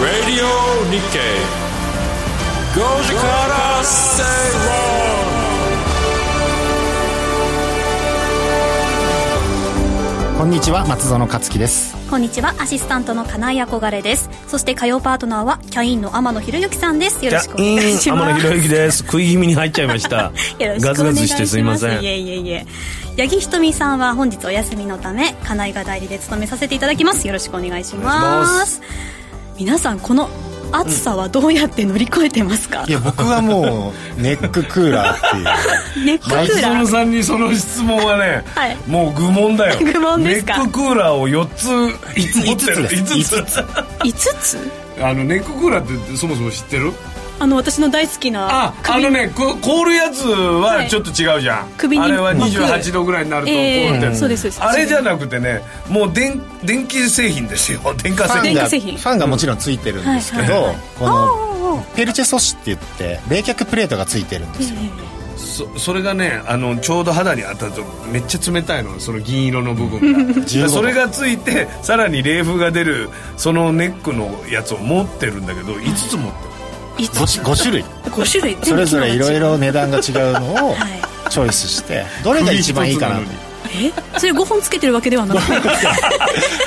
Radio Nikkei 5時かこんにちは松園克樹です。こんにちはアシスタントの金井憧れです。そして火曜パートナーはキャインの天野博之さんです。よろしくお願いします。天野博之です。食い気味に入っちゃいました。よろしくお願いします。ガツガツしてすいません。いえいえいえ八木ひとみさんは本日お休みのため金井が代理で務めさせていただきます。よろしくお願いします。皆さんこの暑さはどうやって乗り越えてますか、いや僕はもう ネッククーラーっていう。ネックク松ーラー。園さんにその質問はね、はい。もう愚問だよ。愚問ですか？ネッククーラーを4つ持ってる？五つ。です5つ。5つ？あのネッククーラーってそもそも知ってる？あの私の大好きなああのねこ凍るやつはちょっと違うじゃん、首に。あれは巻く28度ぐらいになると凍って、ーそうですそうです。あれじゃなくてねもう電電気製品ですよ。電化製品。ファンが電気製品。ファンがもちろんついてるんですけど、はい。はいはいこのペルチェ素子って言って冷却プレートがついてるんですよ、そそれがねあのちょうど肌に当たるとめっちゃ冷たいのその銀色の部分が。それがついてさらに冷風が出るそのネックのやつを持ってるんだけど5つ持ってる5つ 5, 5種類。5種類それぞれいろいろ値段が違うのをはい。チョイスしてどれが一番いいかなと。え？それ5本つけてるわけではなくて。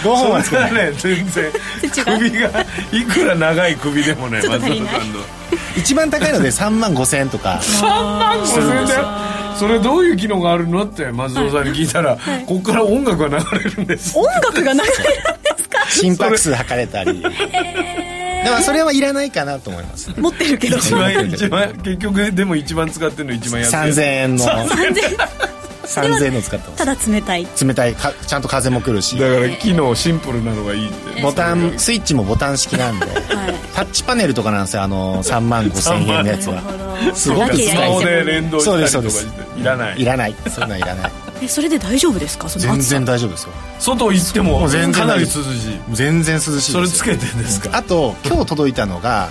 5本はつけない。ね全然。首がいくら長い首でもね松本さんの。一番高いので3万5千円とか。3万5000円だよそれどういう機能があるの？って松尾さんに聞いたら、ここから音楽が流れるんです。音楽が流れるんですか？心拍数測れたりだからそれはいらないかなと思います持ってるけど。一番一番結局でも一番使ってるの一番安い3000円の。3000 3000円。の使ってます。ただ冷たい。冷たい。かちゃんと風も来るし。だから機能シンプルなのがいいって。ボタンスイッチもボタン式なんで。はい。タッチパネルとかなんですよあの3万5千円のやつは。すごくだけスマホで連動したりとかそうですしそうていらない。いらない。そんなんいらないえそれで大丈夫ですか？その全然大丈夫ですよ。外行っても全然かなり涼しい。全然涼しいですよ。それつけてんですか？あと今日届いたのが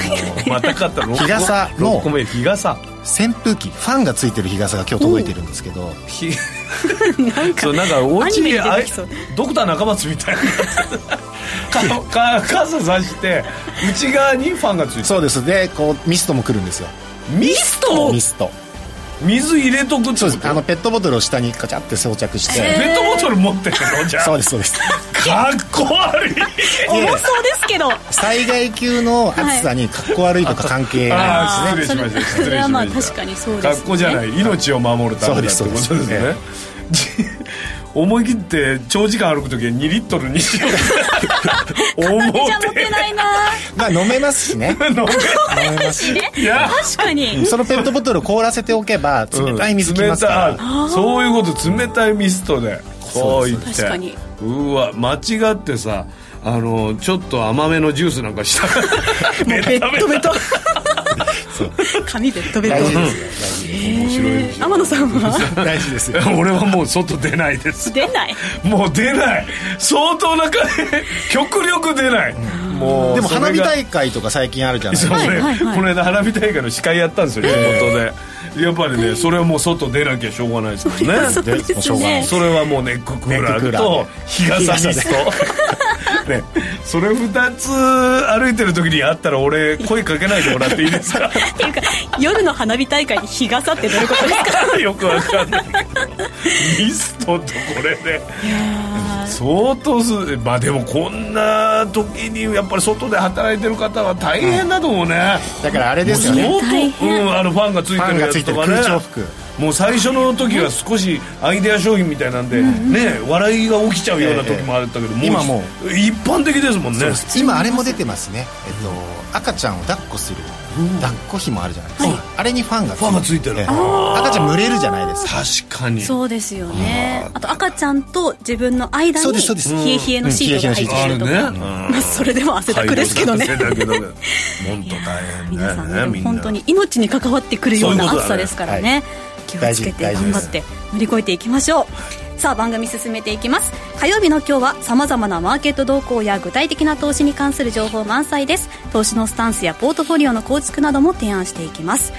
また買った。の日傘の6個目日傘。扇風機ファンがついてる日傘が今日届いてるんですけど。ひそうなんかお家アニメににあドクター中松みたいな。かか傘さして内側にファンがついてる。そうです。でこうミストも来るんですよ。ミスト？ミスト水入れとくって。そうです。あのペットボトルを下にカチャって装着して、ペットボトル持ってるのじゃ。あそうですそうです。かっこ悪い。重そうですけど。災害級の暑さにかっこ悪いとか関係ないですね。失礼しました。それ失礼しました。はまあ確かにそうですね。格好じゃない。命を守るためだってことですそうですそうね思い切って長時間歩く時は2リットルにしよう。思片手じゃ持てないな。まあ飲めますしね。飲めます。しね。いや。確かに。そのペットボトルを凍らせておけば冷たい水きますから、冷たい。そういうこと。冷たいミストで。こう言って。確かに。うわ間違ってさあのちょっと甘めのジュースなんかした。らベベッドベト 髪ベッドベ大ト事ですよ。面白い天野さんは？大事ですよ。俺はもう外出ないです。出ない？もう出ない。相当な金極力出ない、もうでも花火会大会とか最近あるじゃないですか。そうね、はいはいはい。この間花火大会の司会やったんですよ地元でやっぱりねそれはもう外出なきゃしょうがないですからね。そうですね。それはもうネッククーラネッククーラーーと日傘ミストね。それ2つ歩いてる時にあったら俺声かけないでもらっていいですか？っていうか夜の花火大会に日傘ってどういうことですか？よくわかんない。ミストとこれで相当すまあでもこんな時にやっぱり外で働いてる方は大変だと思うね、だからあれですよね。相大当、うん、あのファンがついてるやがつとかね。もう最初の時は少しアイデア商品みたいなんで、ね笑いが起きちゃうような時もあったけど、今もう。一般的ですもんね。今あれも出てますね、えっと、赤ちゃんを抱っこする抱っこ紐あるじゃないですか、あれにファンがファンがついてる。ええ。赤ちゃん蒸れるじゃないですか。確かに。そうですよね。あと赤ちゃんと自分の間にそうですそうです。冷え冷えのシートが入ってあるとか、うんまあ、それでも汗だくですけどね。本当大変皆さんだよねみんな。ね本当に命に関わってくるような暑さですからね。気をつけて頑張って乗り越えていきましょうさあ番組進めていきます。火曜日の今日はさまざまなマーケット動向や具体的な投資に関する情報満載です。投資のスタンスやポートフォリオの構築なども提案していきます。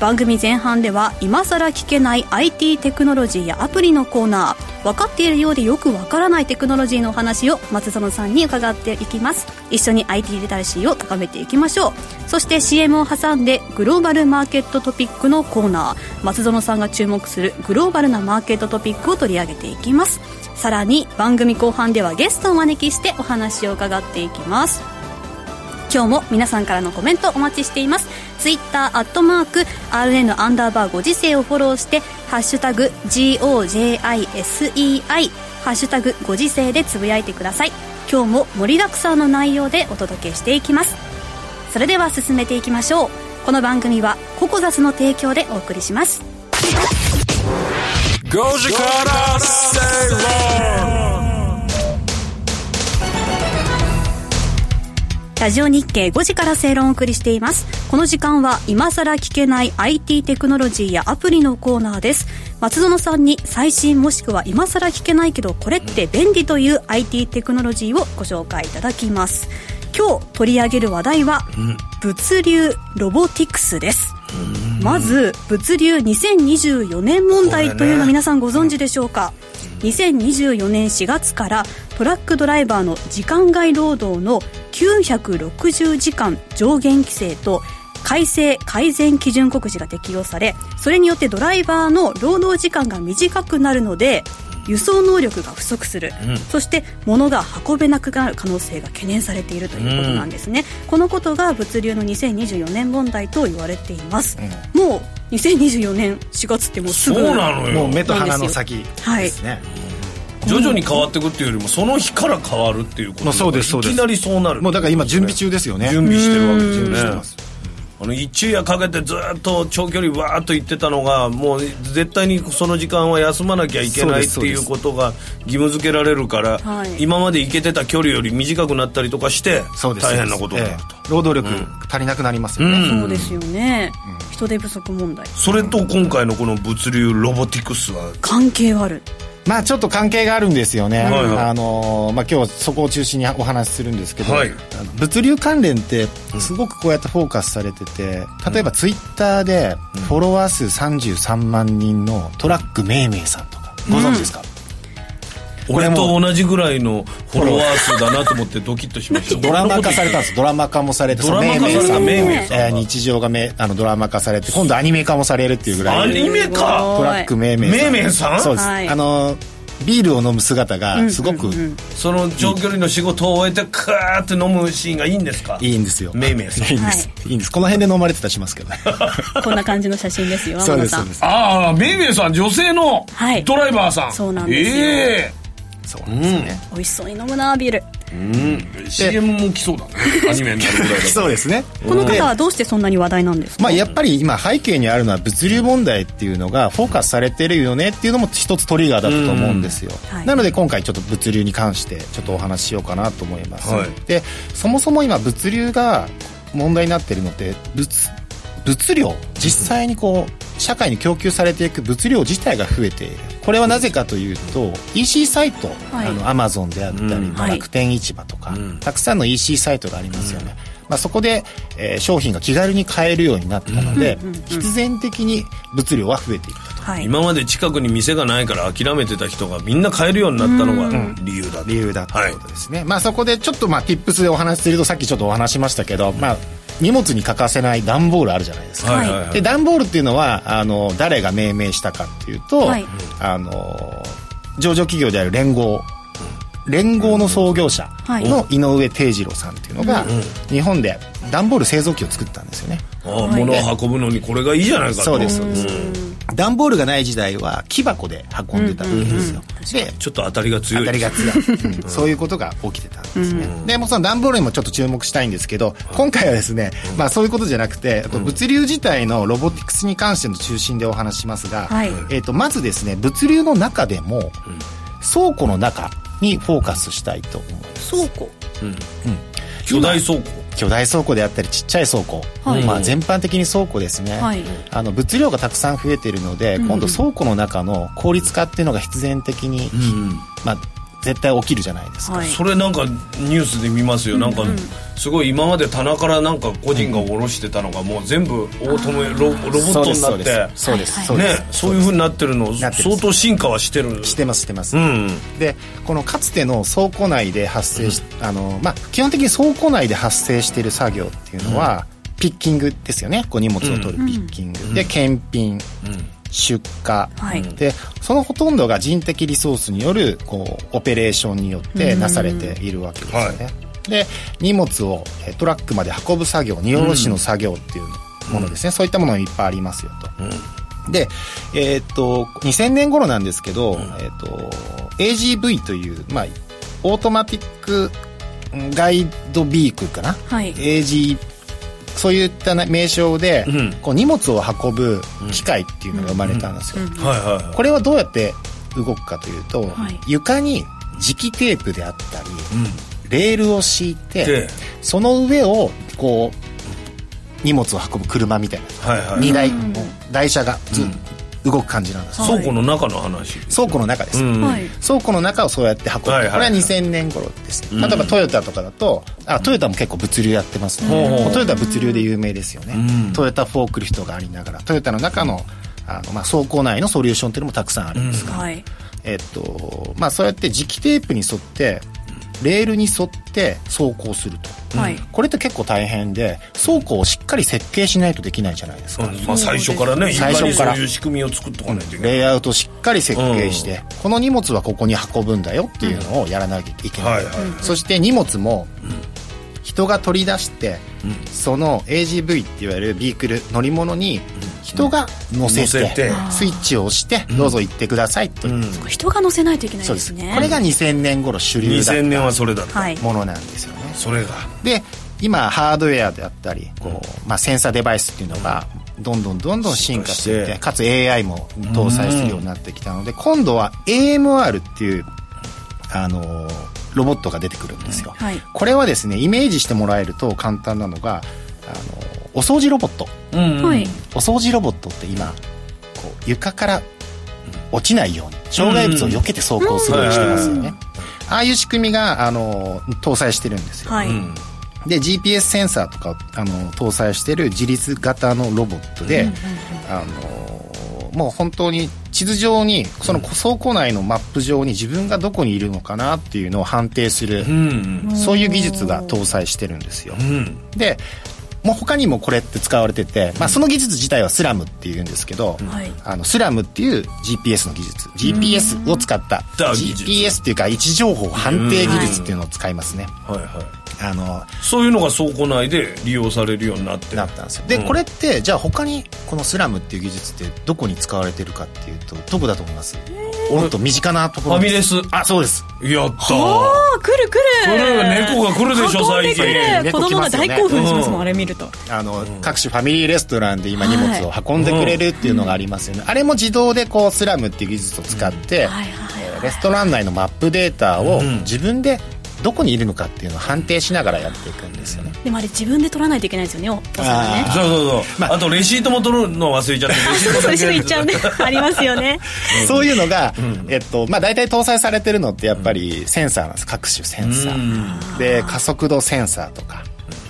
番組前半では今さら聞けない IT テクノロジーやアプリのコーナー分かっているようでよくわからないテクノロジーのお話を松園さんに伺っていきます。一緒に IT リテラシーを高めていきましょう。そして CM を挟んでグローバルマーケットトピックのコーナー松園さんが注目するグローバルなマーケットトピックを取り上げていきます。さらに番組後半ではゲストをお招きしてお話を伺っていきます。今日も皆さんからのコメントお待ちしています。ツイッターアットマーク RN アンダーバーご時世をフォローしてハッシュタグ GOJISEI ハッシュタグご時世でつぶやいてください。今日も盛りだくさんの内容でお届けしていきます。それでは進めていきましょう。この番組はココザスの提供でお送りします。5時から正論ラジオ日経5時から正論をお送りしています。この時間は今さら聞けない IT テクノロジーやアプリのコーナーです。松園さんに最新もしくは今さら聞けないけどこれって便利という IT テクノロジーをご紹介いただきます。今日取り上げる話題は、物流ロボティクスです。まず物流2024年問題というの皆さんご存知でしょうか、2024年4月からトラックドライバーの時間外労働の960時間上限規制と改正改善基準告示が適用されそれによってドライバーの労働時間が短くなるので輸送能力が不足する、うん。そして物が運べなくなる可能性が懸念されているということなんですね、このことが物流の2024年問題と言われています、もう2024年4月ってもうすぐそうなのもうよ目と鼻の先ですね、徐々に変わっていくっていうよりもその日から変わるっていうことまあそうですそうです。いきなりそうなるもうだから今準備中ですよね。準備してるわけですよ準備してねます。あの一夜かけてずっと長距離わーっと行ってたのがもう絶対にその時間は休まなきゃいけないっていうことが義務付けられるから、はい。今まで行けてた距離より短くなったりとかして大変なことになると、ええ。労働力足りなくなりますよね、うん。そうですよね、人手不足問題。それと今回のこの物流ロボティクスは？関係あるまあちょっと関係があるんですよね、はいはい。あのーまあ、今日そこを中心にお話しするんですけど、はい。物流関連ってすごくこうやってフォーカスされてて、例えばツイッターでフォロワー数33万人のトラックめいめいさんとかご存知ですか、これ俺もと同じぐらいのフォロワー数だなと思ってドキッとしました。ドラマ化されたんです。ドラマ化もされてドラマ化された。そのめいめいさんが。えー日常がめあのドラマ化されて今度アニメ化もされるっていうぐらい。アニメか。トラックめいめいさん。めいめいさん？そうです、はい。あのビールを飲む姿がすごくその長距離の仕事を終えてクーって飲むシーンがいいんですか？いいんですよ。めいめいさん。いいんです、い、いんです。この辺で飲まれてたりしますけど。ね こんな感じの写真ですよそう天野さん。ですそうです。ああめいめいさん女性のはい。ドライバーさん、そうなんですよ。えそうなんですね、美味しそうに飲むなビール。えうん。CM も来そうだね。アニメになるぐらいだと。そうですね。この方はどうしてそんなに話題なんですか、まあ、やっぱり今背景にあるのは物流問題っていうのがフォーカスされてるよねっていうのも一つトリガーだったと思うんですよ、うん。はい。なので今回ちょっと物流に関してちょっとお話ししようかなと思います、はい。でそもそも今物流が問題になってるのって物物量？実際にこう社会に供給されていく物量自体が増えている。これはなぜかというと EC サイト、はい。あのアマゾンであったり、うん。まあ楽天市場とか、ん。たくさんの EC サイトがありますよね、まあ、そこで、えー商品が気軽に買えるようになったので、必然的に物量は増えていったと。はい。今まで近くに店がないから諦めてた人がみんな買えるようになったのが理由だと。理由だってことですね、まあそこでちょっとまあ Tips でお話しするとさっきちょっとお話しましたけど、まあ荷物に欠かせない段ボールあるじゃないですか、はいはいはい。で段ボールっていうのはあの誰が命名したかっていうと、はい。あの上場企業である連合連合の創業者の井上定次郎さんっていうのが、日本で段ボール製造機を作ったんですよね。ああ物を運ぶのにこれがいいじゃないかと。そうですそうです。段ボールがない時代は木箱で運んでたわけですよ、でちょっと当たりが強い。当たりが強い、うん。そういうことが起きてたんですね、でもうその段ボールにもちょっと注目したいんですけど今回はですね、まあ、そういうことじゃなくてあと物流自体のロボティクスに関しての中心でお話ししますが、はい。えー、とまずですね物流の中でも倉庫の中にフォーカスしたいと思います。倉庫。巨大倉庫。巨大倉庫であったりちっちゃい倉庫、はい。まあ、全般的に倉庫ですね、はい。あの物量がたくさん増えているので、今度倉庫の中の効率化っていうのが必然的に、まあ、絶対起きるじゃないですか、はい。それなんかニュースで見ますよ、なんかすごい今まで棚からなんか個人が下ろしてたのがもう全部オートメロロボットになそうってですそうです。はいそうです。ねそういうふうになってるの相当進化はしてる。してますしてます、うん。でこのかつての倉庫内で発生し、あのまあ、基本的に倉庫内で発生している作業っていうのは、ピッキングですよね。こう荷物を取るピッキング、で検品、出荷、はい。でそのほとんどが人的リソースによるこうオペレーションによってなされているわけですよね、で荷物をえトラックまで運ぶ作業荷下ろしの作業っていうものですね、そういったものがいっぱいありますよと、で、えーっと2000年頃なんですけど、えーっと AGV という、まあ、オートマティックガイドビークルかな、はい。AG そういったな名称で、うん。こう荷物を運ぶ機械っていうのが生まれたんですよ、はいはいはい。これはどうやって動くかというと、はい。床に磁気テープであったり、レールを敷いてでその上をこう荷物を運ぶ車みたいな。はいはい。荷台、台車がず、動く感じなんですよはい倉庫の中の話。倉庫の中です、うん。はい。倉庫の中をそうやって運ぶ、はいはいこれは2000年頃です、例えばトヨタとかだとあトヨタも結構物流やってますね、ほうほうもう。トヨタは物流で有名ですよね、うん。トヨタフォークリフトがありながら。トヨタの中のあの、まあ、倉庫内のソリューションっていうのもたくさんあるんですが、はい。えっとまあ、そうやって磁気テープに沿ってレールに沿って走行すると、はい。これって結構大変で倉庫をしっかり設計しないとできないじゃないですか、うん。まあ最初からね最初から。そういう仕組みを作っとかないといけない。レイアウトをしっかり設計して、この荷物はここに運ぶんだよっていうのをやらなきゃいけない、はいはいそして荷物も人が取り出して、その AGV っていわれるビークル乗り物に人が乗せて,、乗せて。スイッチを押して、どうぞ行ってくださいと。いう、人が乗せないといけないそうです。ですねこれが2000年頃主流だっ2000年はそれだった、はい。たものなんですよね。それが。で今ハードウェアであったりこう、まあ、センサーデバイスっていうのがどんどんどんどん進化していってかつ AI も搭載するようになってきたので今度は AMR っていうあのロボットが出てくるんですよ、はい。これはですねイメージしてもらえると簡単なのがあのお掃除ロボット。うんうん。はい。お掃除ロボットって今こう床から落ちないように障害物を避けて走行するようにしてますよね、ああいう仕組みがあの搭載してるんですよ、はい、うん。で GPS センサーとかをあの搭載してる自立型のロボットで、あのもう本当に地図上にその倉庫内のマップ上に自分がどこにいるのかなっていうのを判定する、うん。そういう技術が搭載してるんですよ、うん。でもう他にもこれって使われてて、まあ、その技術自体はスラムっていうんですけど、はい。あのスラムっていう GPS の技術 GPS を使った。GPS っていうか位置情報判定技術っていうのを使いますね、はいはいあのそういうのが倉庫内で利用されるようになって。なったんですよ。で、うん。これってじゃあ他にこのスラムっていう技術ってどこに使われてるかっていうとどこだと思います。もっと身近なところファミレス？あそうです。やったああ来る来る。来る猫が来るでしょ最近。る子供が大興奮しますもん、うん。あれ見ると。あの、各種ファミリーレストランで今荷物を運んでくれるっていうのがありますよね、あれも自動でこうスラムっていう技術を使って、はいはい。えーレストラン内のマップデータをうん。自分でどこにいるのかっていうのを判定しながらやっていくんですよね、でもあれ自分で取らないといけないですよね。お父さんがね。あそうそうそう、まああとレシートも取るの忘れちゃって レシートそうだけ一緒に行っちゃうね。ありますよね。そういうのが、えっとまあ、大体搭載されてるのってやっぱりセンサーなんです。各種センサー、で加速度センサーとか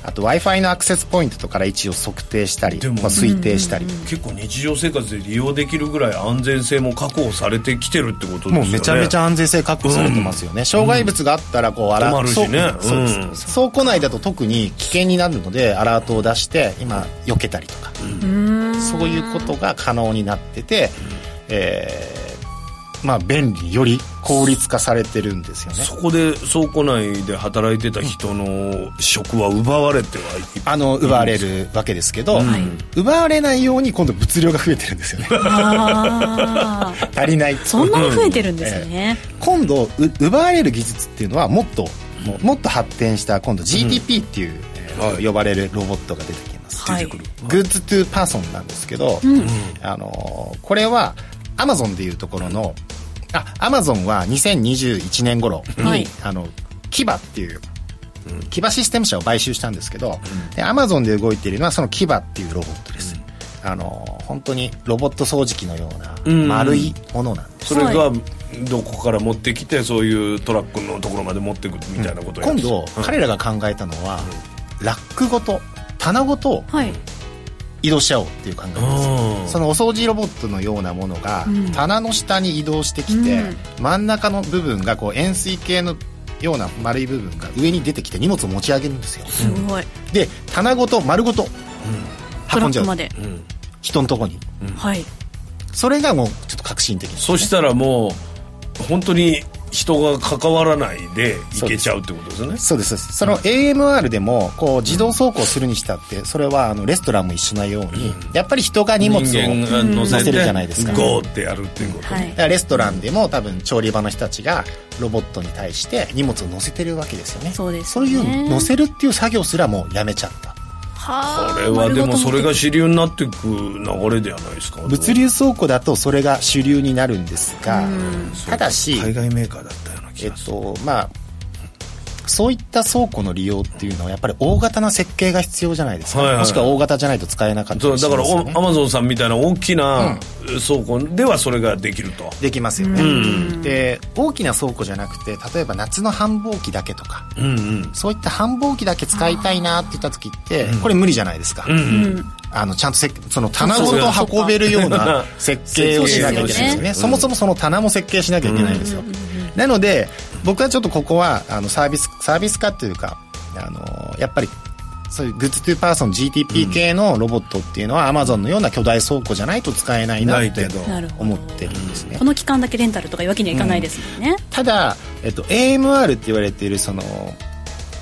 あと w i f i のアクセスポイントとから位置を測定したり、まあ、推定したり、結構日常生活で利用できるぐらい安全性も確保されてきてるってことですよね。もうめちゃめちゃ安全性確保されてますよね、障害物があったらこうアラ止まるしね。倉庫内だと特に危険になるのでアラートを出して今避けたりとか、そういうことが可能になってて、えーまあ便利より効率化されてるんですよね。そこで倉庫内で働いてた人の職は奪われてはいあの奪われるわけですけど、奪われないように今度物量が増えてるんですよね。ああ 足りない。そんなに増えてるんですね、今度う奪われる技術っていうのはもっとももっと発展した今度 GTP っていう、えーはい。呼ばれるロボットが出てきます、はい。出てくる、 goods to person なんですけど、あのーこれはアマゾンでいうところのあアマゾンは2021年頃に、はい。あの Kiva っていう Kiva システム社を買収したんですけど、でアマゾンで動いているのはその Kiva っていうロボットです、あのー本当にロボット掃除機のようなうん。丸いものなんです。それがどこから持ってきてそういうトラックのところまで持ってくるみたいなことをや。る今度彼らが考えたのは、ラックごと棚ごとはい移動しちゃおうっていう考えです。うん。そのお掃除ロボットのようなものがうん。棚の下に移動してきて、うん。真ん中の部分がこう円錐形のような丸い部分が上に出てきて荷物を持ち上げるんですよ。すごい。で棚ごと丸ごと運んじゃう。まで。うん。人のとこに。はい。それがもうちょっと革新的そしたらもう本当に人が関わらないでいけちゃうってことですね。そうですそうです。その AMR でもこう自動走行するにしたってそれはあのレストランも一緒なようにやっぱり人が荷物を人間が乗せるじゃないですか。ゴーってやるっていうこと、はい。だからレストランでも多分調理場の人たちがロボットに対して荷物を乗せてるわけですよね。そうですそうねいう乗せるっていう作業すらもうやめちゃった。はあこれはでもそれが丸主流になっていく流れではないですか。物流倉庫だとそれが主流になるんですがただし海外メーカーだったような気えっがする、とまあそういった倉庫の利用っていうのはやっぱり大型な設計が必要じゃないですか、はいはい。もしくは大型じゃないと使えなかったりしそうだからアマゾンさんみたいな大きな倉庫ではそれができると、できますよね、で大きな倉庫じゃなくて例えば夏の繁忙期だけとか。うんうん。そういった繁忙期だけ使いたいなって言った時ってこれ無理じゃないですか、うんうん。あのちゃんとせその棚ごと運べるような 設計をしなきゃいけないん ですよね。そもそもその棚も設計しなきゃいけないんですよ、なので僕はちょっとここはあのサービスサービス化というかあのやっぱりそういうグッズトゥーパーソン GTP 系のロボットっていうのは Amazon のような巨大倉庫じゃないと使えないなって思ってるんですね。この期間だけレンタルとかいうわけにはいかないですもんね、ただ、えっと、AMR って言われているその、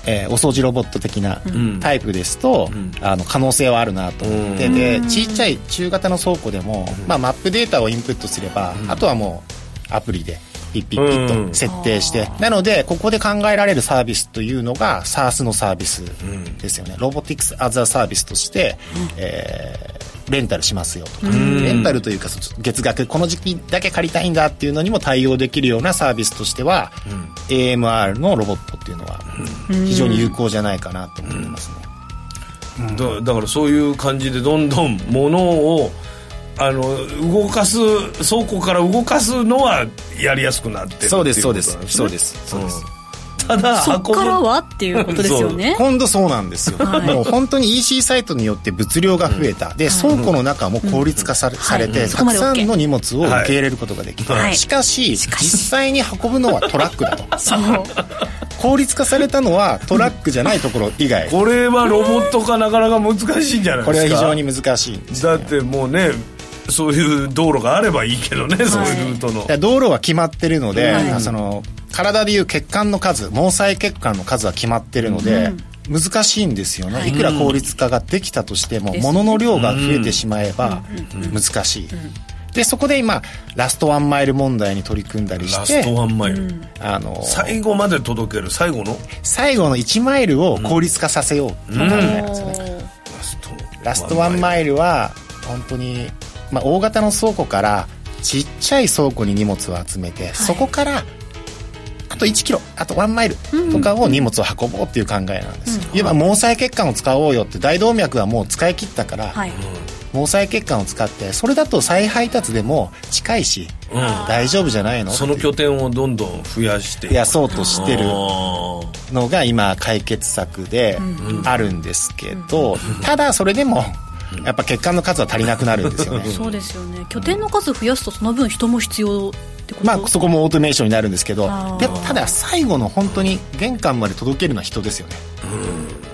えーお掃除ロボット的なタイプですと、あの可能性はあるなと。思って、でちっちゃい中型の倉庫でも、まあ、マップデータをインプットすれば、あとはもうアプリでピッピッピッと設定して、なのでここで考えられるサービスというのが SARS のサービスですよね、ロボティクス・アザーサービスとして、えーレンタルしますよとか、レンタルというかそ月額この時期だけ借りたいんだっていうのにも対応できるようなサービスとしては、AMR のロボットっていうのは非常に有効じゃないかなと思ってますね、だだからそういう感じでどんどん物をあの動かす倉庫から動かすのはやりやすくなってるっていそうですそうですそうです。そうです、うんただそっからはっていうことですよね。今度そうなんですよ、もう本当に EC サイトによって物量が増えた、で倉庫の中も効率化され,、されて、はい。たくさんの荷物を受け入れることができて、はい。しかし実際に運ぶのはトラックだと。そう。効率化されたのはトラックじゃないところ以外。これはロボット化なかなか難しいんじゃないですか？これは非常に難しいんですだってもうねそういう道路があればいいけどね、そういうルートの。いや道路は決まってるので、はい。その体でいう血管の数毛細血管の数は決まってるので、難しいんですよね、い、くら効率化ができたとしても、です物の量が増えてしまえば難しい、でそこで今ラストワンマイル問題に取り組んだりしラストてワンマイル、あの最後まで届ける？最後の？最後の1マイルを効率化させようと考えますね、ラストラストワンマイルは本当に、まあ、大型の倉庫からちっちゃい倉庫に荷物を集めて、そこからあと1キロあと1マイルとかを荷物を運ぼうっていう考えなんですよ、いわば毛細血管を使おうよって大動脈はもう使い切ったから、はい。毛細血管を使ってそれだと再配達でも近いし、大丈夫じゃないの？その拠点をどんどん増やして。増やそうとしてるあのが今解決策であるんですけど、ただそれでもやっぱ血管の数は足りなくなるんですよね。そうですよね。拠点の数増やすとその分人も必要ってこと？まあそこもオートメーションになるんですけどでもただ最後の本当に玄関まで届けるのは人ですよね。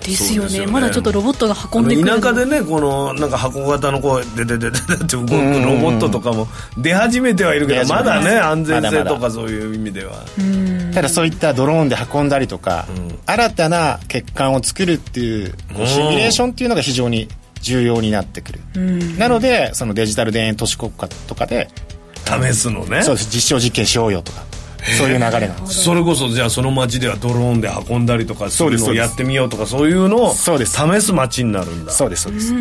ですよね。そうですよね。まだちょっとロボットがあ運んでくるの田舎でねこのなんか箱型のこうでででででって動くロボットとかも出始めてはいるけどまだね安全性とかそういう意味では。ただそういったドローンで運んだりとか、新たな血管を作るっていうシミュレーションっていうのが非常に重要になってくる、なのでそのデジタル田園都市国家とかで試すのね。そうです。実証実験しようよとか。そういう流れなんです。それこそじゃあその街ではドローンで運んだりとかするのをそうですやってみようとかそういうのをそうです。試す街になるんだ。そうですそうです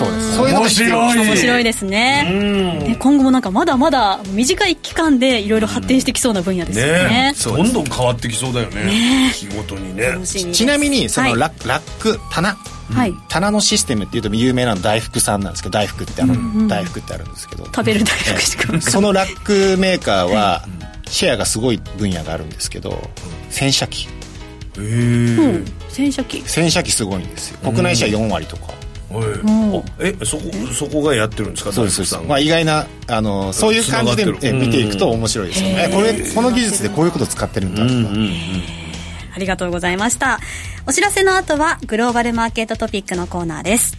そうですそういうのが面白い。面白いですね。で今後もなんかまだまだ短い期間でいろいろ発展してきそうな分野ですよね。ねどんどん変わってきそうだよね。日ごとにね。ちなみにそのはい。ラ,、ラック棚。はい。棚のシステムっていうと有名なの大福さんなんですけど大福ってあの、大福ってあるんですけど。食べる大福しか。そのラックメーカーはシェアがすごい分野があるんですけど洗車機。うん。洗車機。洗車機すごいんですよ。国内シェア4割とか、えそこそこがやってるんですか？そうですそうです、大福さんまあ、意外なあのそういう感じで見ていくと面白いですよね、これこの技術でこういうこと使ってるんだとか、ありがとうございました。お知らせの後はグローバルマーケットトピックのコーナーです.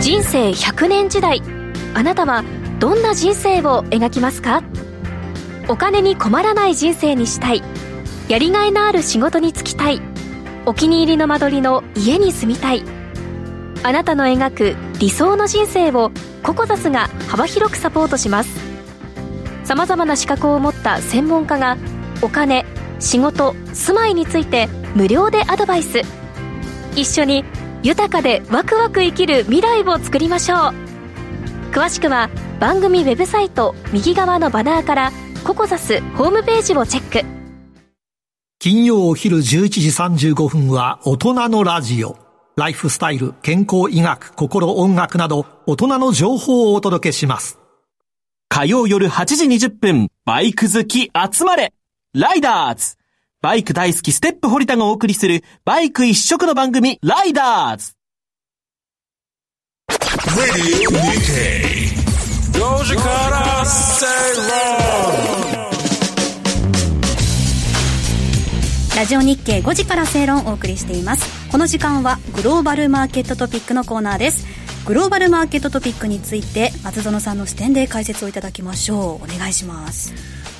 人生100年時代。あなたはどんな人生を描きますか？お金に困らない人生にしたい。やりがいのある仕事に就きたい。お気に入りの間取りの家に住みたい。あなたの描く理想の人生をココザスが幅広くサポートします。さまざまな資格を持った専門家がお金仕事住まいについて無料でアドバイス。一緒に豊かでワクワク生きる未来を作りましょう。詳しくは番組ウェブサイト右側のバナーからココザスホームページをチェック。金曜お昼11時35分は大人のラジオ。ライフスタイル、健康医学、心音楽など大人の情報をお届けします。火曜夜8時20分、バイク好き集まれ。ライダーズ。バイク大好きステップ堀田がお送りするバイク一色の番組ライダーズ。Radio Doja Cara, say wrong. ラジオ日経5時から正論をお送りしています。この時間はグローバルマーケットトピックのコーナーです。グローバルマーケットトピックについて松園さんの視点で解説をいただきましょう。お願いします。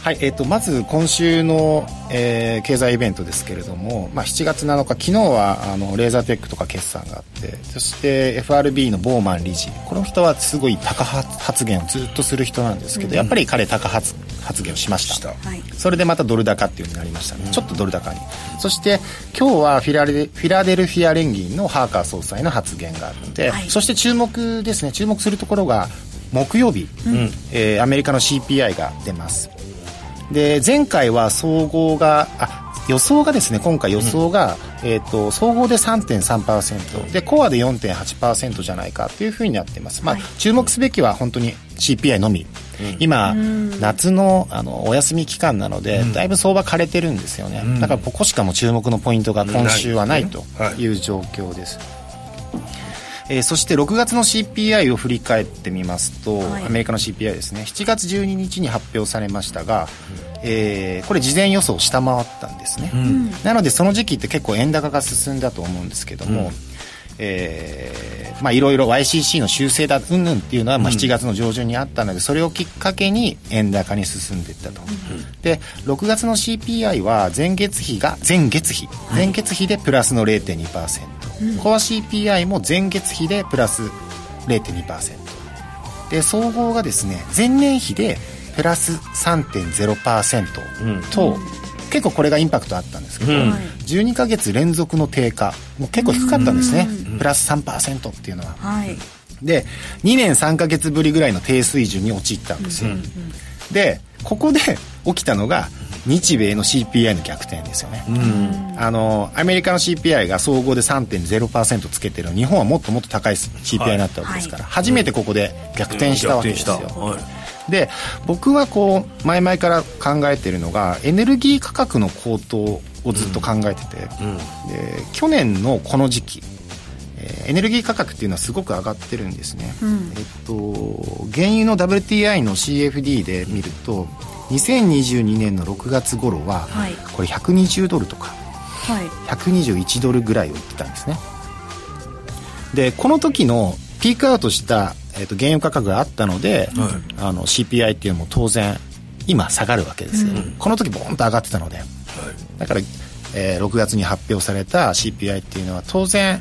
はいえー、とまず今週の、えー経済イベントですけれども、まあ、7月7日昨日はあのレーザーテックとか決算があってそして FRB のボーマン理事この人はすごい高発発言をずっとする人なんですけど、やっぱり彼高発発言をしました。はい。それでまたドル高っていうになりましたね、ちょっとドル高に。そして今日はフィラデフィラデルフィア連銀のハーカー総裁の発言があって、はい。そして注目ですね。注目するところが木曜日、えーアメリカの CPI が出ますで前回は総合があ予想がですね今回予想が、えー、と総合で3.3%でコアで4.8%じゃないかというふうになっています、まあ注目すべきは本当に CPI のみ、今夏のあのお休み期間なので、だいぶ相場枯れてるんですよね、だからここしかも注目のポイントが今週はないとはい。いう状況です、えーそして6月の CPI を振り返ってみますと、はい。アメリカの CPI ですね。7月12日に発表されましたが、えーこれ事前予想を下回ったんですね、なのでその時期って結構円高が進んだと思うんですけども、えーまあいろいろ YCC の修正だうんぬんっていうのはまあ7月の上旬にあったのでそれをきっかけに円高に進んでいったと、で6月の CPI は前月比が前月比。前月比でプラスの0.2%、コア CPI も前月比でプラス0.2%で総合がですね前年比でプラス3.0%と、結構これがインパクトあったんですけど、12ヶ月連続の低下もう結構低かったんですね、プラス3%っていうのは。はい。で2年3ヶ月ぶりぐらいの低水準に陥ったんですよ、でここで起きたのが日米の CPI の逆転ですよね、あのアメリカの CPI が総合で3.0%つけてる。日本はもっともっと高い CPI になったわけですから、初めてここで逆転したわけですよ、はいで僕はこう前々から考えてるのがエネルギー価格の高騰をずっと考えてて、で去年のこの時期えーエネルギー価格っていうのはすごく上がってるんですね、えっと原油の WTI の CFD で見ると2022年の6月頃は、はい。これ120ドルとかはい。121ドルぐらいを売ってたんですね。でこの時のピークアウトした、えー、と原油価格があったので、あの CPI っていうのも当然今下がるわけですよ、この時ボーンと上がってたので、だから、えー6月に発表された CPI っていうのは当然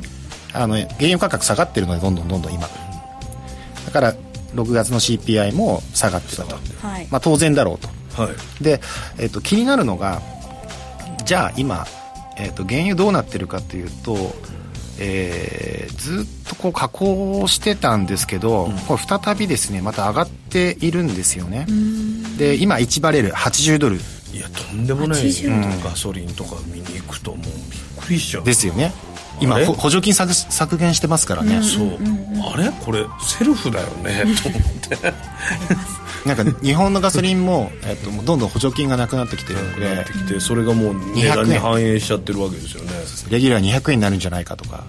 あの原油価格下がってるのでどんどんどんどん今。だから6月の CPI も下がってたと、はい。まあ、当然だろうと。はい。で、えっと気になるのがじゃあ今、えっと原油どうなってるかというと、えーずっとこう下降してたんですけど、これ再びですねまた上がっているんですよね。で今1バレル80ドル。いやとんでもない。80ガソリンとか見に行くともうびっくりしちゃう。ですよね。今補助金削削減してますからね、そう、あれ？これセルフだよね と思って。なんか日本のガソリンも、えっと、もうどんどん補助金がなくなってきてるのでなってきてそれがもう値段に反映しちゃってるわけですよね。レギュラー200円になるんじゃないかとか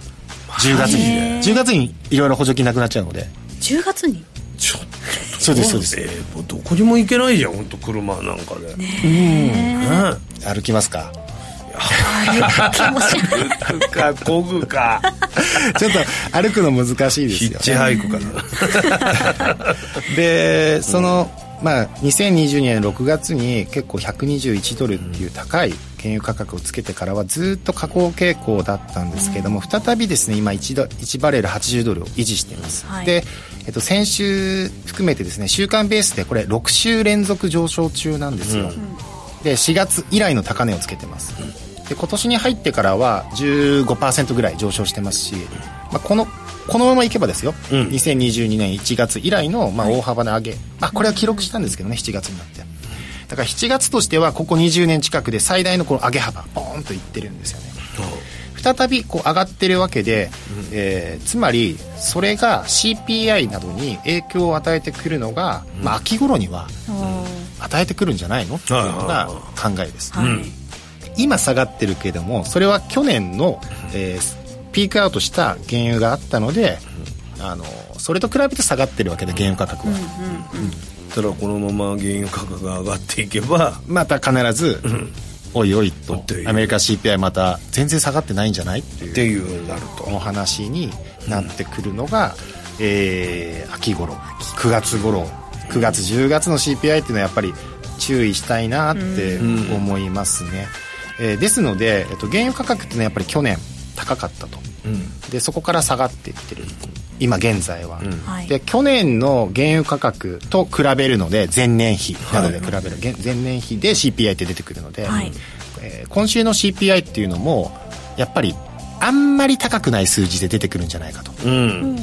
10月に。10月にいろいろ補助金なくなっちゃうので。10月に？ちょっと。そうですそうです。えーもうどこにも行けないじゃん本当車なんかで。ね歩きますか。歩くかこぐか。ちょっと歩くの難しいですよ。ヒッチハイクかな。でその、まあ、2022年6月に結構121ドルっていう高い原油価格をつけてからはずっと下降傾向だったんですけども、再びですね今 1, ド1バレル80ドルを維持しています、はい。で、えっと、先週含めてですね週間ベースでこれ6週連続上昇中なんですよ、で4月以来の高値をつけてます、で今年に入ってからは15%ぐらい上昇してますし、まあ、このこのままいけばですよ、2022年1月以来のまあ大幅な上げ、あこれは記録したんですけどね7月になって。だから7月としてはここ20年近くで最大のこの上げ幅ポーンといってるんですよね。再びこう上がってるわけで、えーつまりそれが CPI などに影響を与えてくるのが、まあ、秋頃には与えてくるんじゃないの？っていうのが考えです、今下がってるけどもそれは去年の、えーピークアウトした原油があったので、あのそれと比べて下がってるわけで原油価格は、ただこのまま原油価格が上がっていけばまた必ず、おいおいとアメリカ CPI また全然下がってないんじゃない？っていうっていうようになると。お話になってくるのが、えー秋頃9月頃9月10月の CPI っていうのはやっぱり注意したいなって思いますね、えーですので、えっと、原油価格っていうのはやっぱり去年高かったと、でそこから下がっていってる。今現在は、はい。で去年の原油価格と比べるので前年比などで比べる、げ前年比で CPI って出てくるので、はい。えー今週の CPI っていうのもやっぱりあんまり高くない数字で出てくるんじゃないかと。うん。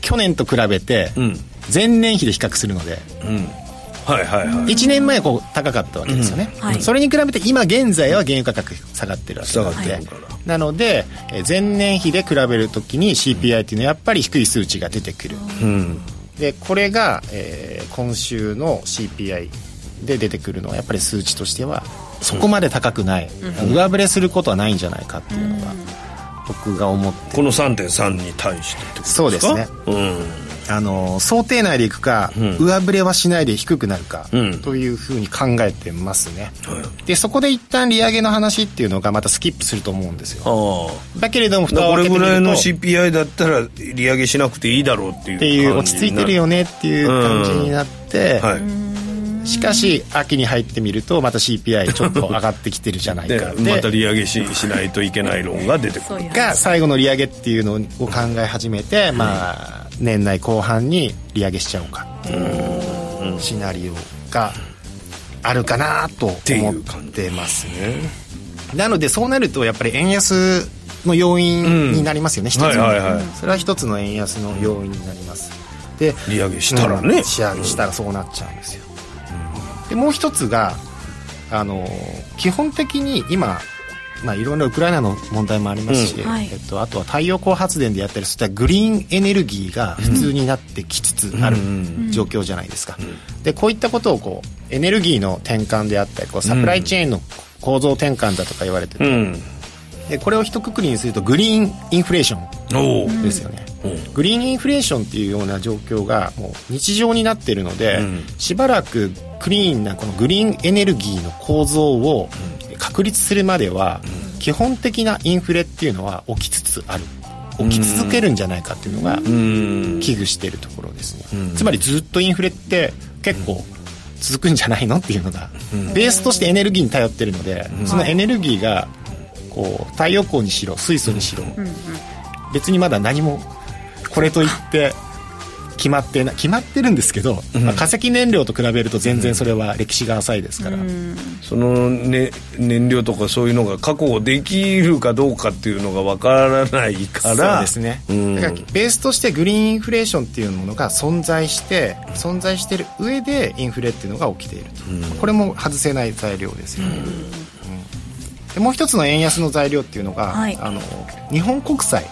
去年と比べてうん。前年比で比較するのでうん。はいはいはい。1年前はこう高かったわけですよね、うん。はい。それに比べて今現在は原油価格下がってるわけなので、なのでえー前年比で比べるときに CPI っていうのはやっぱり低い数値が出てくる、うん。でこれが、えー今週の CPI で出てくるのはやっぱり数値としてはそこまで高くない、上振れすることはないんじゃないかっていうのが僕が思ってこの3.3に対してってことですか？そうですね。うんあの想定内でいくか、ん。上振れはしないで低くなるか、うん。というふうに考えてますね、はい。でそこで一旦利上げの話っていうのがまたスキップすると思うんですよ。あだけれどもあだから蓋を開けてみ俺ぐらいの CPI だったら利上げしなくていいだろうっていうっていう落ち着いてるよねっていう感じになって、はいしかし秋に入ってみるとまた CPI ちょっと上がってきてるじゃないでかまた利上げししないといけない論が出てくる。が最後の利上げっていうのを考え始めて、まあ年内後半に利上げしちゃおうか。っていうシナリオがあるかなと思ってます。ね。なのでそうなるとやっぱり円安の要因になりますよね、一つの、はいはいはい。それは一つの円安の要因になります。で利上げしたらね。うん。しやしたらそうなっちゃうんですよ、でもう一つがあの基本的に今まあ、いろいろウクライナの問題もありますし、うん。はい。えっと、あとは太陽光発電でやったりそういったグリーンエネルギーが普通になってきつつある状況じゃないですか、でこういったことをこうエネルギーの転換であったりこうサプライチェーンの構造転換だとか言われてて、うん。でこれを一括りにするとグリーンインフレーションですよね、グリーンインフレーションっていうような状況がもう日常になっているので、ん。しばらくクリーンなこのグリーンエネルギーの構造を確立するまでは、基本的なインフレっていうのは起きつつある。起き続けるんじゃないかっていうのがうん。危惧しているところですね、つまりずっとインフレって結構続くんじゃないのっていうのが、ベースとしてエネルギーに頼ってるので、そのエネルギーがこう太陽光にしろ水素にしろ、別にまだ何もこれといって決まってな決まってるんですけど、まあ、化石燃料と比べると全然それは歴史が浅いですから、その、ね、燃料とかそういうのが確保できるかどうかっていうのがわからないから。そうですね、うん。だからベースとしてグリーンインフレーションっていうものが存在して存在している上でインフレっていうのが起きていると、これも外せない材料ですよね、うん。でもう一つの円安の材料っていうのが、はい。あの日本国債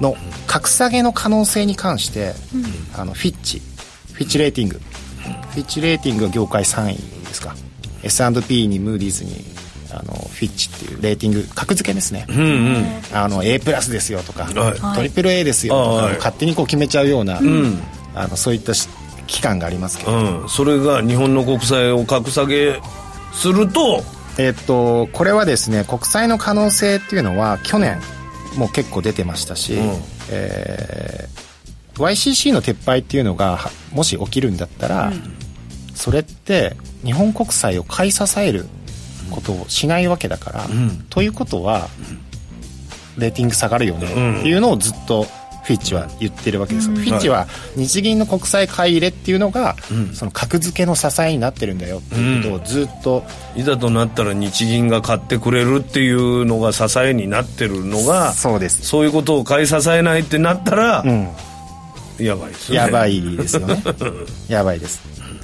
の格下げの可能性に関して、あのフィッチ。フィッチレーティング、フィッチレーティングが業界3位ですか。S&P にムーディーズにあのフィッチっていうレーティング格付けですね、うんうん。あの A プラスですよとか、はい。トリプル A ですよとか、はい。勝手にこう決めちゃうような、ん。あのそういったし機関がありますけど、うん、それが日本の国債を格下げすると？えっとこれはですね国債の可能性っていうのは去年もう結構出てましたし、うん。えー YCC の撤廃っていうのがはもし起きるんだったら、それって日本国債を買い支えることをしないわけだから、ん。ということはレーティング下がるよねっていうのをずっとフィッチは言ってるわけです、フィッチは日銀の国債買い入れっていうのが、その格付けの支えになってるんだよっていうことをずっと、いざとなったら日銀が買ってくれるっていうのが支えになってるのがそうです。そういうことを買い支えないってなったら、うん。やばいですね。やばいですよね。やばいです。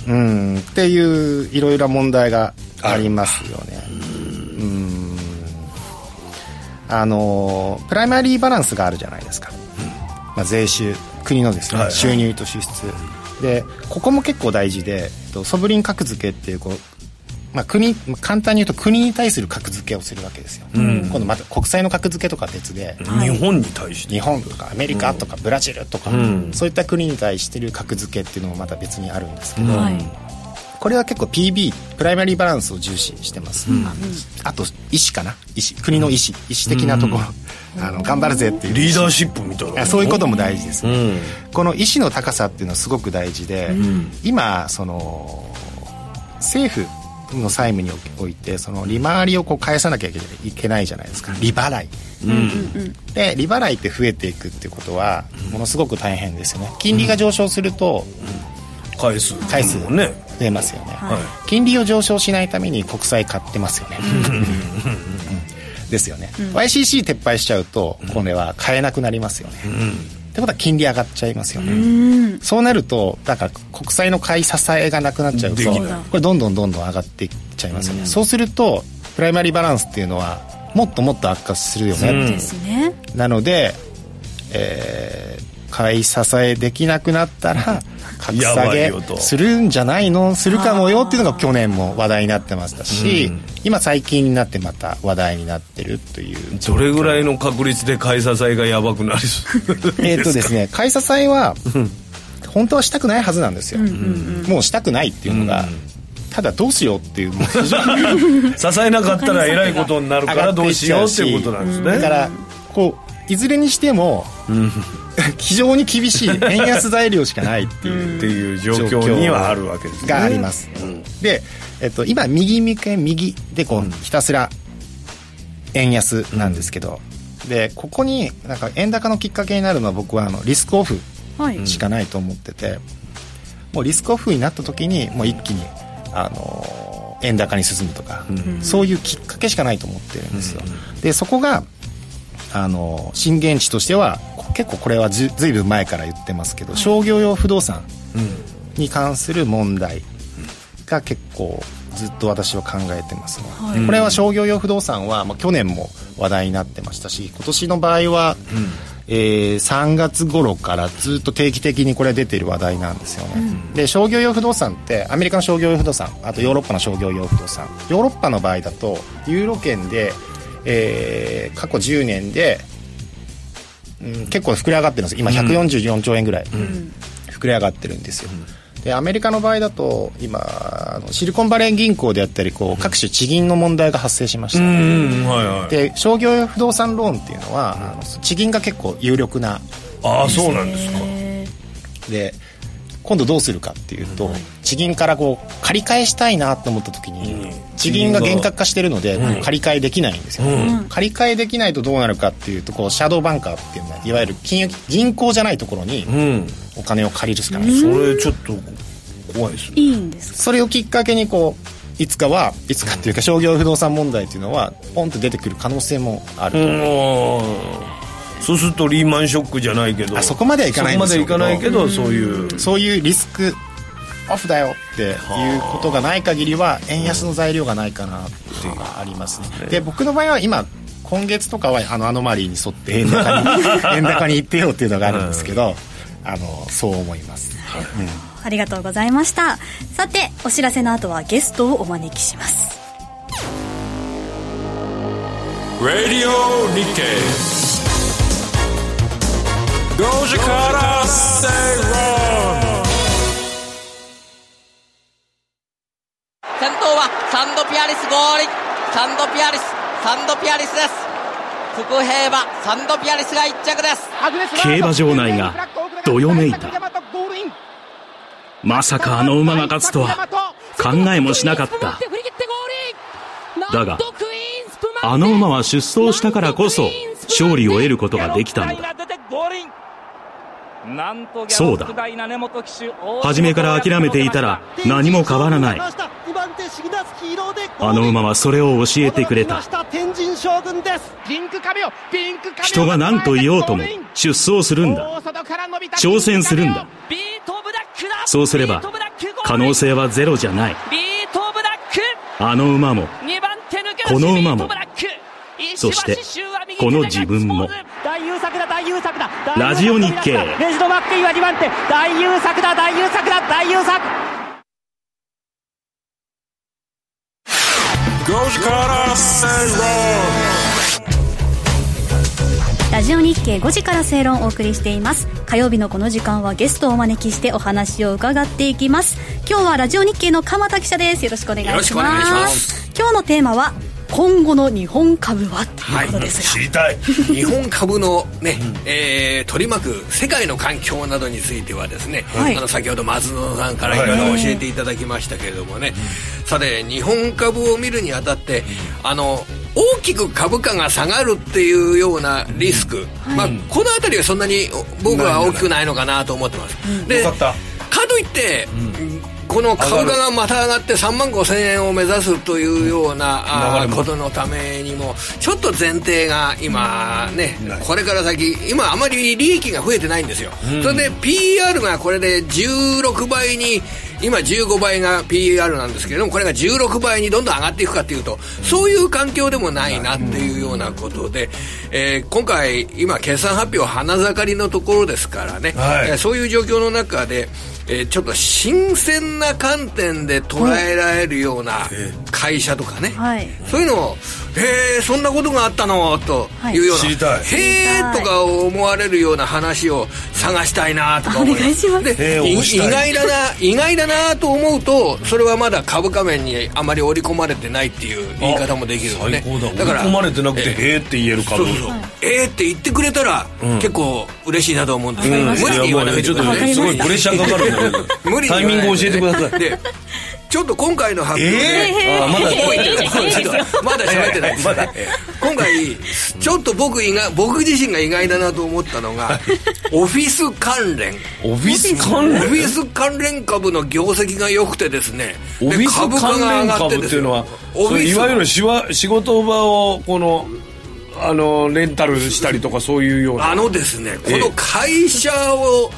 うん。っていういろいろ問題がありますよね。うん。あのプライマリーバランスがあるじゃないですか、まあ、税収国のですね、収入と支出。でここも結構大事でえっとソブリン格付けっていうこうまあ、国簡単に言うと国に対する格付けをするわけですよ、今度また国債の格付けとかは別で、日本に対して。日本とかアメリカとかブラジルとか、ん。そういった国に対してる格付けっていうのもまた別にあるんですけど、はいこれは結構 PB プライマリーバランスを重視してます、あと意思かな？意思国の意思意思的なところ、あの頑張るぜっていう。リーダーシップみたいな。あそういうことも大事です、うん。この意思の高さっていうのはすごく大事で、今その政府の債務においてその利回りをこう返さなきゃいけないじゃないですか。利払い、で利払いって増えていくってことはものすごく大変ですよね。金利が上昇すると返す。返すもんね。増えますよね、は金利を上昇しないために国債買ってますよね、うん。ですよね、YCC 撤廃しちゃうとこれは買えなくなりますよね、ってことは金利上がっちゃいますよね、そうなるとだから国債の買い支えがなくなっちゃうとこれどんどんどんどん上がっていっちゃいますよね、そうするとプライマリーバランスっていうのはもっともっと悪化するよね、うん。ですね。なので、えー買い支えできなくなったら格や下げするんじゃないの？するかもよっていうのが去年も話題になってましたし、今最近になってまた話題になってるという。どれぐらいの確率で買い支えがやばくなりそう えーっとですね買い支えは本当はしたくないはずなんですよ、もうしたくないっていうのが、ただどうしようっていう 支えなかったらえらいことになるからどうしようっていうことなんですね。だからこういずれにしても、非常に厳しい 円安材料しかないっていうっていう状況にはあるわけですね。があります、で、えっと、今右向け右でこうひたすら円安なんですけど、でここになんか円高のきっかけになるのは僕はあのリスクオフはい。しかないと思ってて、もうリスクオフになった時にもう一気にあの円高に進むとか、そういうきっかけしかないと思ってるんですよ、でそこがあの震源地としては結構これはずずいぶん前から言ってますけど、商業用不動産に関する問題が結構ずっと私は考えてますね、はい。でこれは商業用不動産は、まあ、去年も話題になってましたし今年の場合は、えー3月頃からずっと定期的にこれ出てる話題なんですよね、で商業用不動産ってアメリカの商業用不動産あとヨーロッパの商業用不動産。ヨーロッパの場合だとユーロ圏で、えー過去10年で、うん、結構膨れ上がってるんです今144兆円ぐらい膨れ上がってるんですよ、でアメリカの場合だと今あのシリコンバレー銀行であったりこう各種地銀の問題が発生しました、うんはいはい。で商業用不動産ローンっていうのは、あの地銀が結構有力なああそうなんですか。で今度どうするかっていうと、地銀からこう借り換えしたいなと思った時に、地銀が厳格化してるので、借り換えできないんですよ、借り換えできないとどうなるかっていうとこうシャドーバンカーっていうのはいわゆる金融銀行じゃないところに、うん。お金を借りるしかない、それちょっと怖いですね。いいんですか？それをきっかけにこういつかはいつかっていうか商業不動産問題っていうのはポンと出てくる可能性もある、うんそうするとリーマンショックじゃないけどあそこまではいかないんですよ。そこまではいかないけどそういう。そういうリスクオフだよっていうことがない限りは円安の材料がないかなっていうのがありますね。で僕の場合は今今月とかはあのアノマリーに沿って 円高に円高に行ってよっていうのがあるんですけどあのそう思います、うん。ありがとうございました。さてお知らせの後はゲストをお招きします。Radio Nikkei 5時から正論先頭はサンドピアリス合輪サンドピアリ。スサンドピアリスです。福平はサンドピアリスが1着です。競馬場内がどよめいた。まさかあの馬が勝つとは考えもしなかった。だがあの馬は出走したからこそ勝利を得ることができたのだ。そうだ。初めから諦めていたら何も変わらない。あの馬はそれを教えてくれた。人が何と言おうとも出走するんだ。挑戦するんだ。そうすれば可能性はゼロじゃない。あの馬もこの馬もそしてこの自分もラジオ日経。レジドマッケイは2番手。大優作だ大優作だ大優作。5時から正ラジオ日経5時から正論をお送りしています。火曜日のこの時間はゲストをお招きしてお話を伺っていきます。今日はラジオ日経の鎌田記者です。よろしくお願いします。よろしくお願いします。今日のテーマは今後の日本株はということですが、知りたい。日本株のね、えー取り巻く世界の環境などについてはですね、はい。あの先ほど松野さんからいろいろ教えていただきましたけれどもね、さて日本株を見るにあたってあの大きく株価が下がるっていうようなリスク、まあ、この辺りはそんなに僕は大きくないのかなと思ってます。でかといって、この株価がまた上がって3万5千円を目指すというような、ことのためにもちょっと前提が今ねこれから先今あまり利益が増えてないんですよ、それで PR がこれで16倍に今15倍が PR なんですけれどもこれが16倍にどんどん上がっていくかっていうとそういう環境でもないなっていうようなことで、えー今回今決算発表花盛りのところですからね、はい。えーそういう状況の中で、えーちょっと新鮮な観点で捉えられるような会社とかね、はい。そういうのを「へえそんなことがあったの?」とい。うような「知りたい。へえ」とか思われるような話を探したいなとか思いお願いします。で意外だな 意外だなと思うとそれはまだ株価面にあまり織り込まれてないっていう言い方もできるのね。最高だ。だから追い込まれてなくて「へえ」って言える株。そうそうそう。えーって言ってくれたら、結構嬉しいなと思うんですね、うん。無理に言わないでちょっとくださいすごいプレッシャーかかるんだけど無理にタイミング教えてください。でちょっと今回の発表で、えー？あまだもう言ってないまだ喋ってない。です、まだ今回ちょっと僕意外僕自身が意外だなと思ったのがオフィス関連。オフィス？関オ連フィス関連株の業績が良くてですね。でオフィス関連株っていうのはいわゆるしわ仕事場をこのあのレンタルしたりとかそういうような。あのですねこの会社を、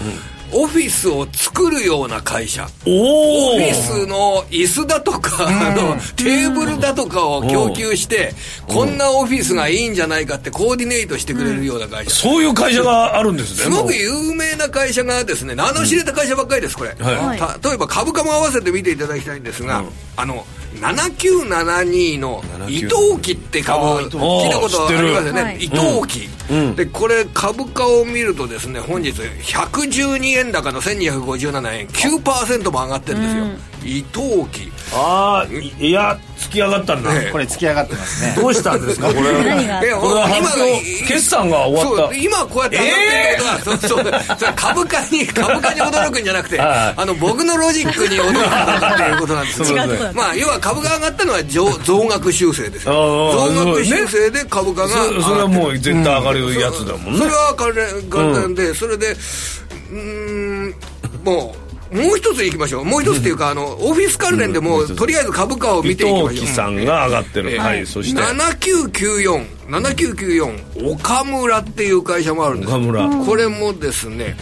オフィスを作るような会社。オフィスの椅子だとか、あのテーブルだとかを供給して、こんなオフィスがいいんじゃないかってコーディネートしてくれるような会社、そういう会社があるんですねすごく有名な会社がですね名の知れた会社ばっかりですこれ、はい。た例えば株価も合わせて見ていただきたいんですが、あの7972の伊藤機って株聞いたことありますよね、はい伊藤機、でこれ株価を見るとですね本日112円高の1257円。9%も上がってるんですよ、伊藤機ああいいや突き上がったんだ、ええ。これ突き上がってますね。どうしたんですかこれ。何が？いやこれは発表決算が終わった。そう今こうやって上がってることは、そうそうそれ株価に 株価に驚くんじゃなくてはい。あの僕のロジックに驚くんだっていうことなんですそ うですねまあ要は株が上がったのは増増額修正です増額修正で株価がそそれはもう絶対上がるやつだもんね、それは関連関連で、それでうーんもうもう一ついきましょう。もう一つっていうか、あのオフィス関連でも、とりあえず株価を見ていきましょう。さんが上がってる、はいそして。7994 7994岡村っていう会社もあるんです。岡村。これもですね、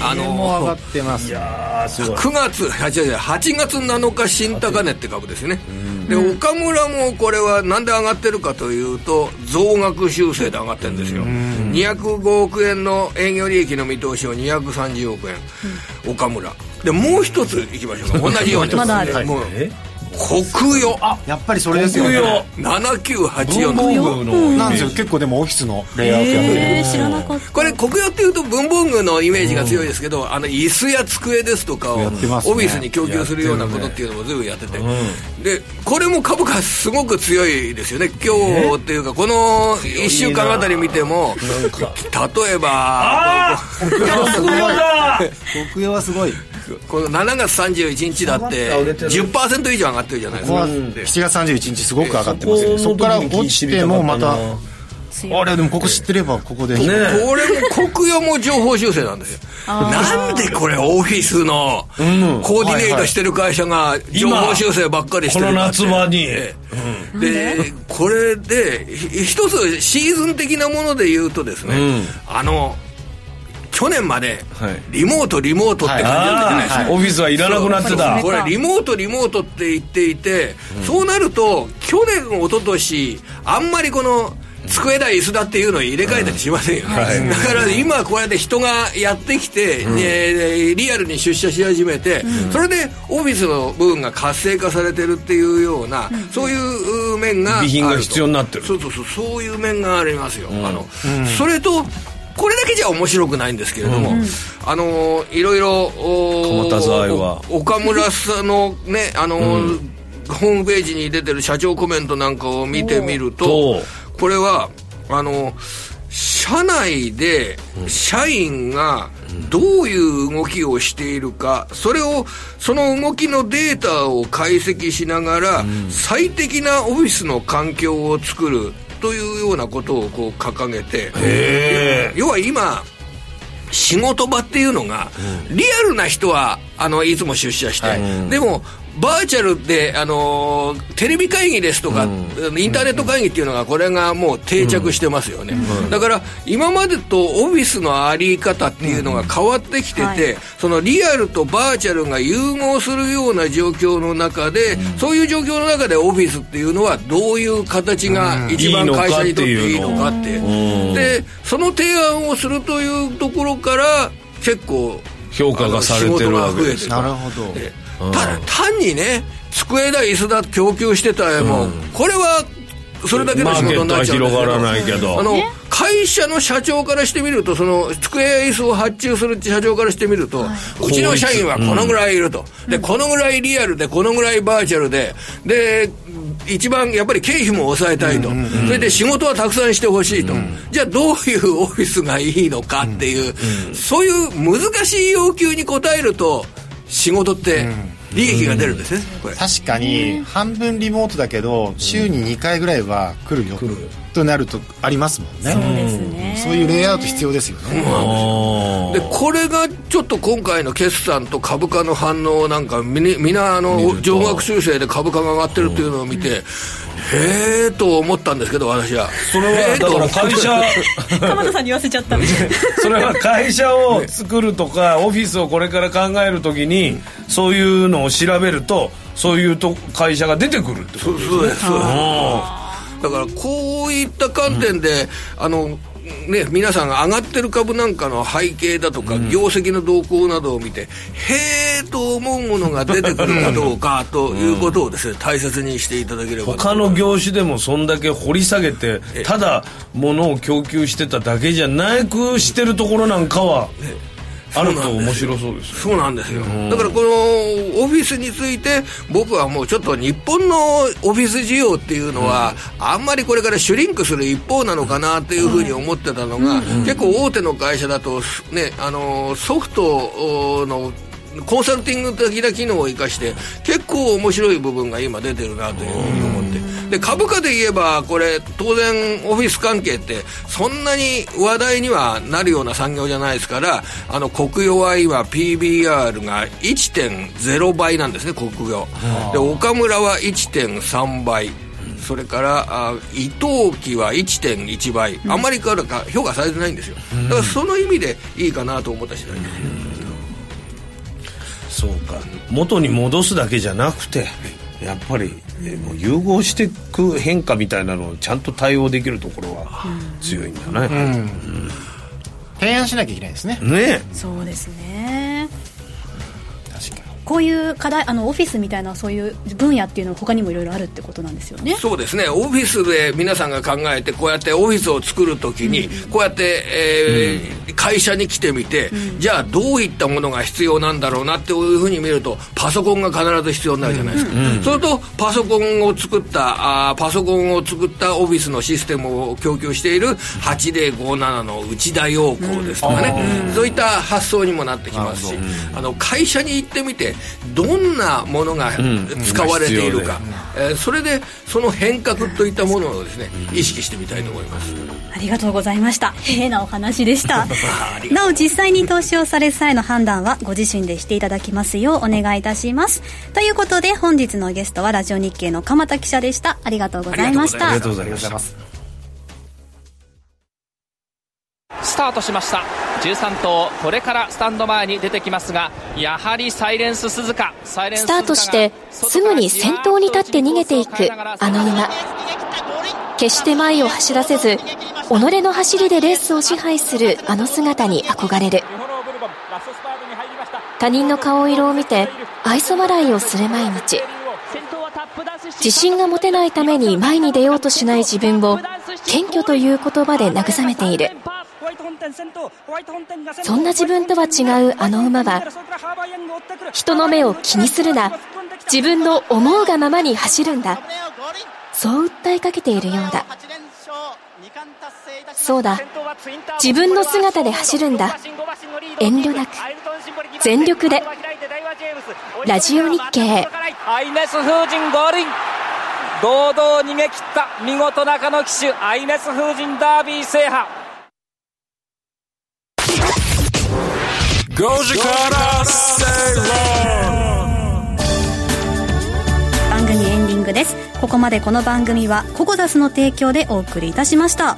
あのもう上がってます。いやーすごい。9月8違う違う8月7日新高値って株ですね、で岡村もこれはなんで上がってるかというと増額修正で上がってるんですよ、205億円の営業利益の見通しを230億円、岡村。でもう一ついきましょうか。同じように。まだある。もう国用あやっぱりそれですよね。7984文房具のなんですよ。結構でもオフィスのレイアウトやってるえー、知らなかった。これ国用っていうと文房具のイメージが強いですけど、あの椅子や机ですとかをオフィスに供給するようなことっていうのも随分やってて、でこれも株価すごく強いですよね。今日っていうかこの1週間あたり見ても例えば国用はすごい。この7月31日だって10%以上上がってるじゃないですか、ここは7月31日すごく上がってますよね。そこから落ちてもまたあれでもここ知ってればここで、これも国用も情報修正なんですよ。なんでこれオフィスのコーディネートしてる会社が情報修正ばっかりしてるこの夏場に、でこれでひ一つシーズン的なもので言うとですね、あの去年まではい。リモートリモートって感じだったじゃないですか、オフィスはいらなくなってた。これリモートリモートって言っていて、そうなると去年一昨年あんまりこの机だ椅子だっていうのを入れ替えたりしませんよね、だから今こうやって人がやってきて、えーリアルに出社し始めて、それでオフィスの部分が活性化されてるっていうような、そういう面が備品が必要になってる。そうそうそうそういう面がありますよ、あのそれとこれだけじゃ面白くないんですけれども、あのいろいろ岡村さんのねあの、ホームページに出てる社長コメントなんかを見てみるととこれはあの社内で社員がどういう動きをしているかそれをその動きのデータを解析しながら、最適なオフィスの環境を作るというようなことをこう掲げて要は今仕事場っていうのが、リアルな人はあのいつも出社して、でもバーチャルで、あのーテレビ会議ですとか、インターネット会議っていうのがこれがもう定着してますよね、だから今までとオフィスのあり方っていうのが変わってきてて、はい。そのリアルとバーチャルが融合するような状況の中で、そういう状況の中でオフィスっていうのはどういう形が一番会社にとっていいのかって、でその提案をするというところから結構評価がされてるわけですなるほど。でただ単にね机だ椅子だ供給してたらもう、これはそれだけの仕事になっちゃうんですけどマーケットは広がらないけど。あの会社の社長からしてみるとその机や椅子を発注する社長からしてみると、うちの社員はこのぐらいいると、でこのぐらいリアルでこのぐらいバーチャルで。で一番やっぱり経費も抑えたいと、それで仕事はたくさんしてほしいと、じゃあどういうオフィスがいいのかっていう、そういう難しい要求に応えると仕事って利益が出るんですね、これ。確かに半分リモートだけど週に2回ぐらいは来るよとなるとありますもんね。そうですね。そういうレイアウト必要ですよね。でこれがちょっと今回の決算と株価の反応なんかみみんなあの上額修正で株価が上がってるっていうのを見て、へえと思ったんですけど私は。それはだから会社鎌田さんに言わせちゃった。それは会社を作るとかオフィスをこれから考えるときにそういうのを調べるとそういうと会社が出てくるってことそうですそうです。だからこういった観点で、あのね、皆さんが上がってる株なんかの背景だとか、業績の動向などを見てへえと思うものが出てくるかどうかということをですね大切にしていただければと他の業種でもそんだけ掘り下げてただ物を供給してただけじゃなくしてるところなんかはあると面白そうですそうなんですよ、だからこのオフィスについて僕はもうちょっと日本のオフィス需要っていうのは、あんまりこれからシュリンクする一方なのかなっていうふうに思ってたのが、結構大手の会社だとねあのソフトのコンサルティング的な機能を生かして結構面白い部分が今出てるなというふうに思ってで株価で言えばこれ当然オフィス関係ってそんなに話題にはなるような産業じゃないですからあの国用は今 PBR が1.0倍なんですね国用。で岡村は1.3倍。それからあ伊藤機は1.1倍、あん。まりからか評価されてないんですよ。だからその意味でいいかなと思った次第です、そうか。元に戻すだけじゃなくてやっぱりえもう融合していく変化みたいなのをちゃんと対応できるところは強いんだね、提案しなきゃいけないですね。ねそうですねこういう課題あのオフィスみたいなそういう分野っていうのは他にもいろいろあるってことなんですよね。そうですね。オフィスで皆さんが考えてこうやってオフィスを作るときに、こうやって、えー会社に来てみて、じゃあどういったものが必要なんだろうなっていうふうに見るとパソコンが必ず必要になるじゃないですか、そうするとパソコンを作ったあーパソコンを作ったオフィスのシステムを供給している8057の内田洋子ですとかね、そういった発想にもなってきますし、あの会社に行ってみてどんなものが使われているか、えーそれでその変革といったものをですね意識してみたいと思います。ありがとうございました。へえなお話でした。なお実際に投資をされる際の判断はご自身でしていただきますようお願いいたします。ということで本日のゲストはラジオ日経の鎌田記者でした。ありがとうございました。ありがとうございましたスタートしました。13頭これからスタンド前に出てきますがやはりサイレンス鈴鹿。スタートしてすぐに先頭に立って逃げていくあの馬決して前を走らせず己の走りでレースを支配するあの姿に憧れる。他人の顔色を見て愛想笑いをする毎日。自信が持てないために前に出ようとしない自分を謙虚という言葉で慰めている。そんな自分とは違うあの馬は人の目を気にするな。自分の思うがままに走るんだ。そう訴えかけているようだ。そうだ。自分の姿で走るんだ。遠慮なく。全力で。ラジオ日経。アイネス風神ゴールイン堂々逃げ切った見事中野騎手アイネス風神ダービー制覇。Kara Say Wrong 番組エンディングです。ここまでこの番組はココダスの提供でお送りいたしました。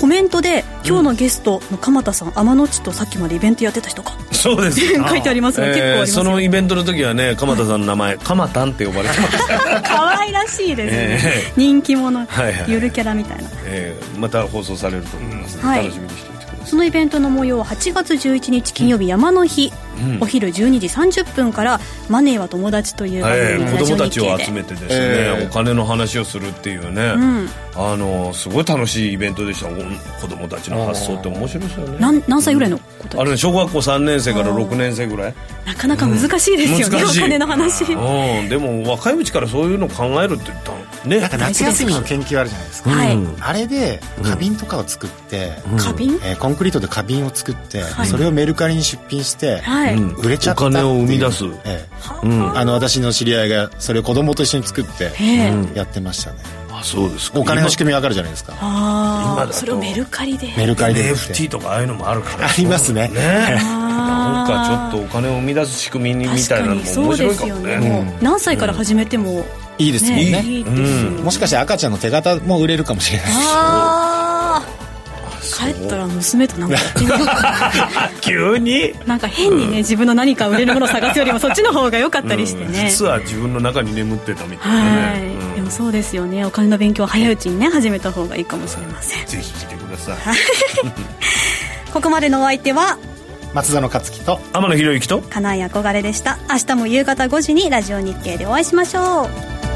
コメントで今日のゲストの鎌田さん、天野地とさっきまでイベントやってた人か。そうです。書いてありますね結構ありますよ。そのイベントの時はね鎌田さんの名前鎌田んって呼ばれてました 可愛らしいですね、え人気者、はいはいゆるキャラみたいな。えーまた放送されると思いますので、はい。楽しみにしてそのイベントの模様は8月11日金曜日山の日、うん。お昼12時30分から「マネーは友達」という番え組ー子供たちを集めてですね、えーお金の話をするっていうね、うん。あのすごい楽しいイベントでした。お子供たちの発想って面白いですよね。なん何歳ぐらいのことあれね小学校3年生から6年生ぐらい？なかなか難しいですよね、お金の話。うん。でも若いうちからそういうの考えるって言ったらね。なんか夏休みの研究あるじゃないですか、はい。あれで花瓶とかを作って、花瓶？えーコンクリートで花瓶を作って、はい。それをメルカリに出品して、はい、うん。売れちゃったっていう。お金を生み出す。ええ。うん。あの私の知り合いがそれを子供と一緒に作ってええ。やってましたね、あそうですか。お金の仕組みわかるじゃないですか。あ今だと。あそれをメルカリで。メルカリで。NFT とかああいうのもあるから。ありますね。ね。なんかちょっとお金を生み出す仕組みみたいなのも面白いかもね。もう何歳から始めても、いいですもんね。ね。いいですようんもしかして赤ちゃんの手形も売れるかもしれないああ帰ったら娘となんか。急に？なんか変にね自分の何か売れるものを探すよりもそっちの方が良かったりしてね、実は自分の中に眠ってたみたいなはい、ね、うん。でもそうですよね。お金の勉強は早いうちにね始めた方がいいかもしれません。ぜひ来てください。ここまでのお相手は？松田の勝樹と。天野博之と。金井憧れでした。明日も夕方5時にラジオ日経でお会いしましょう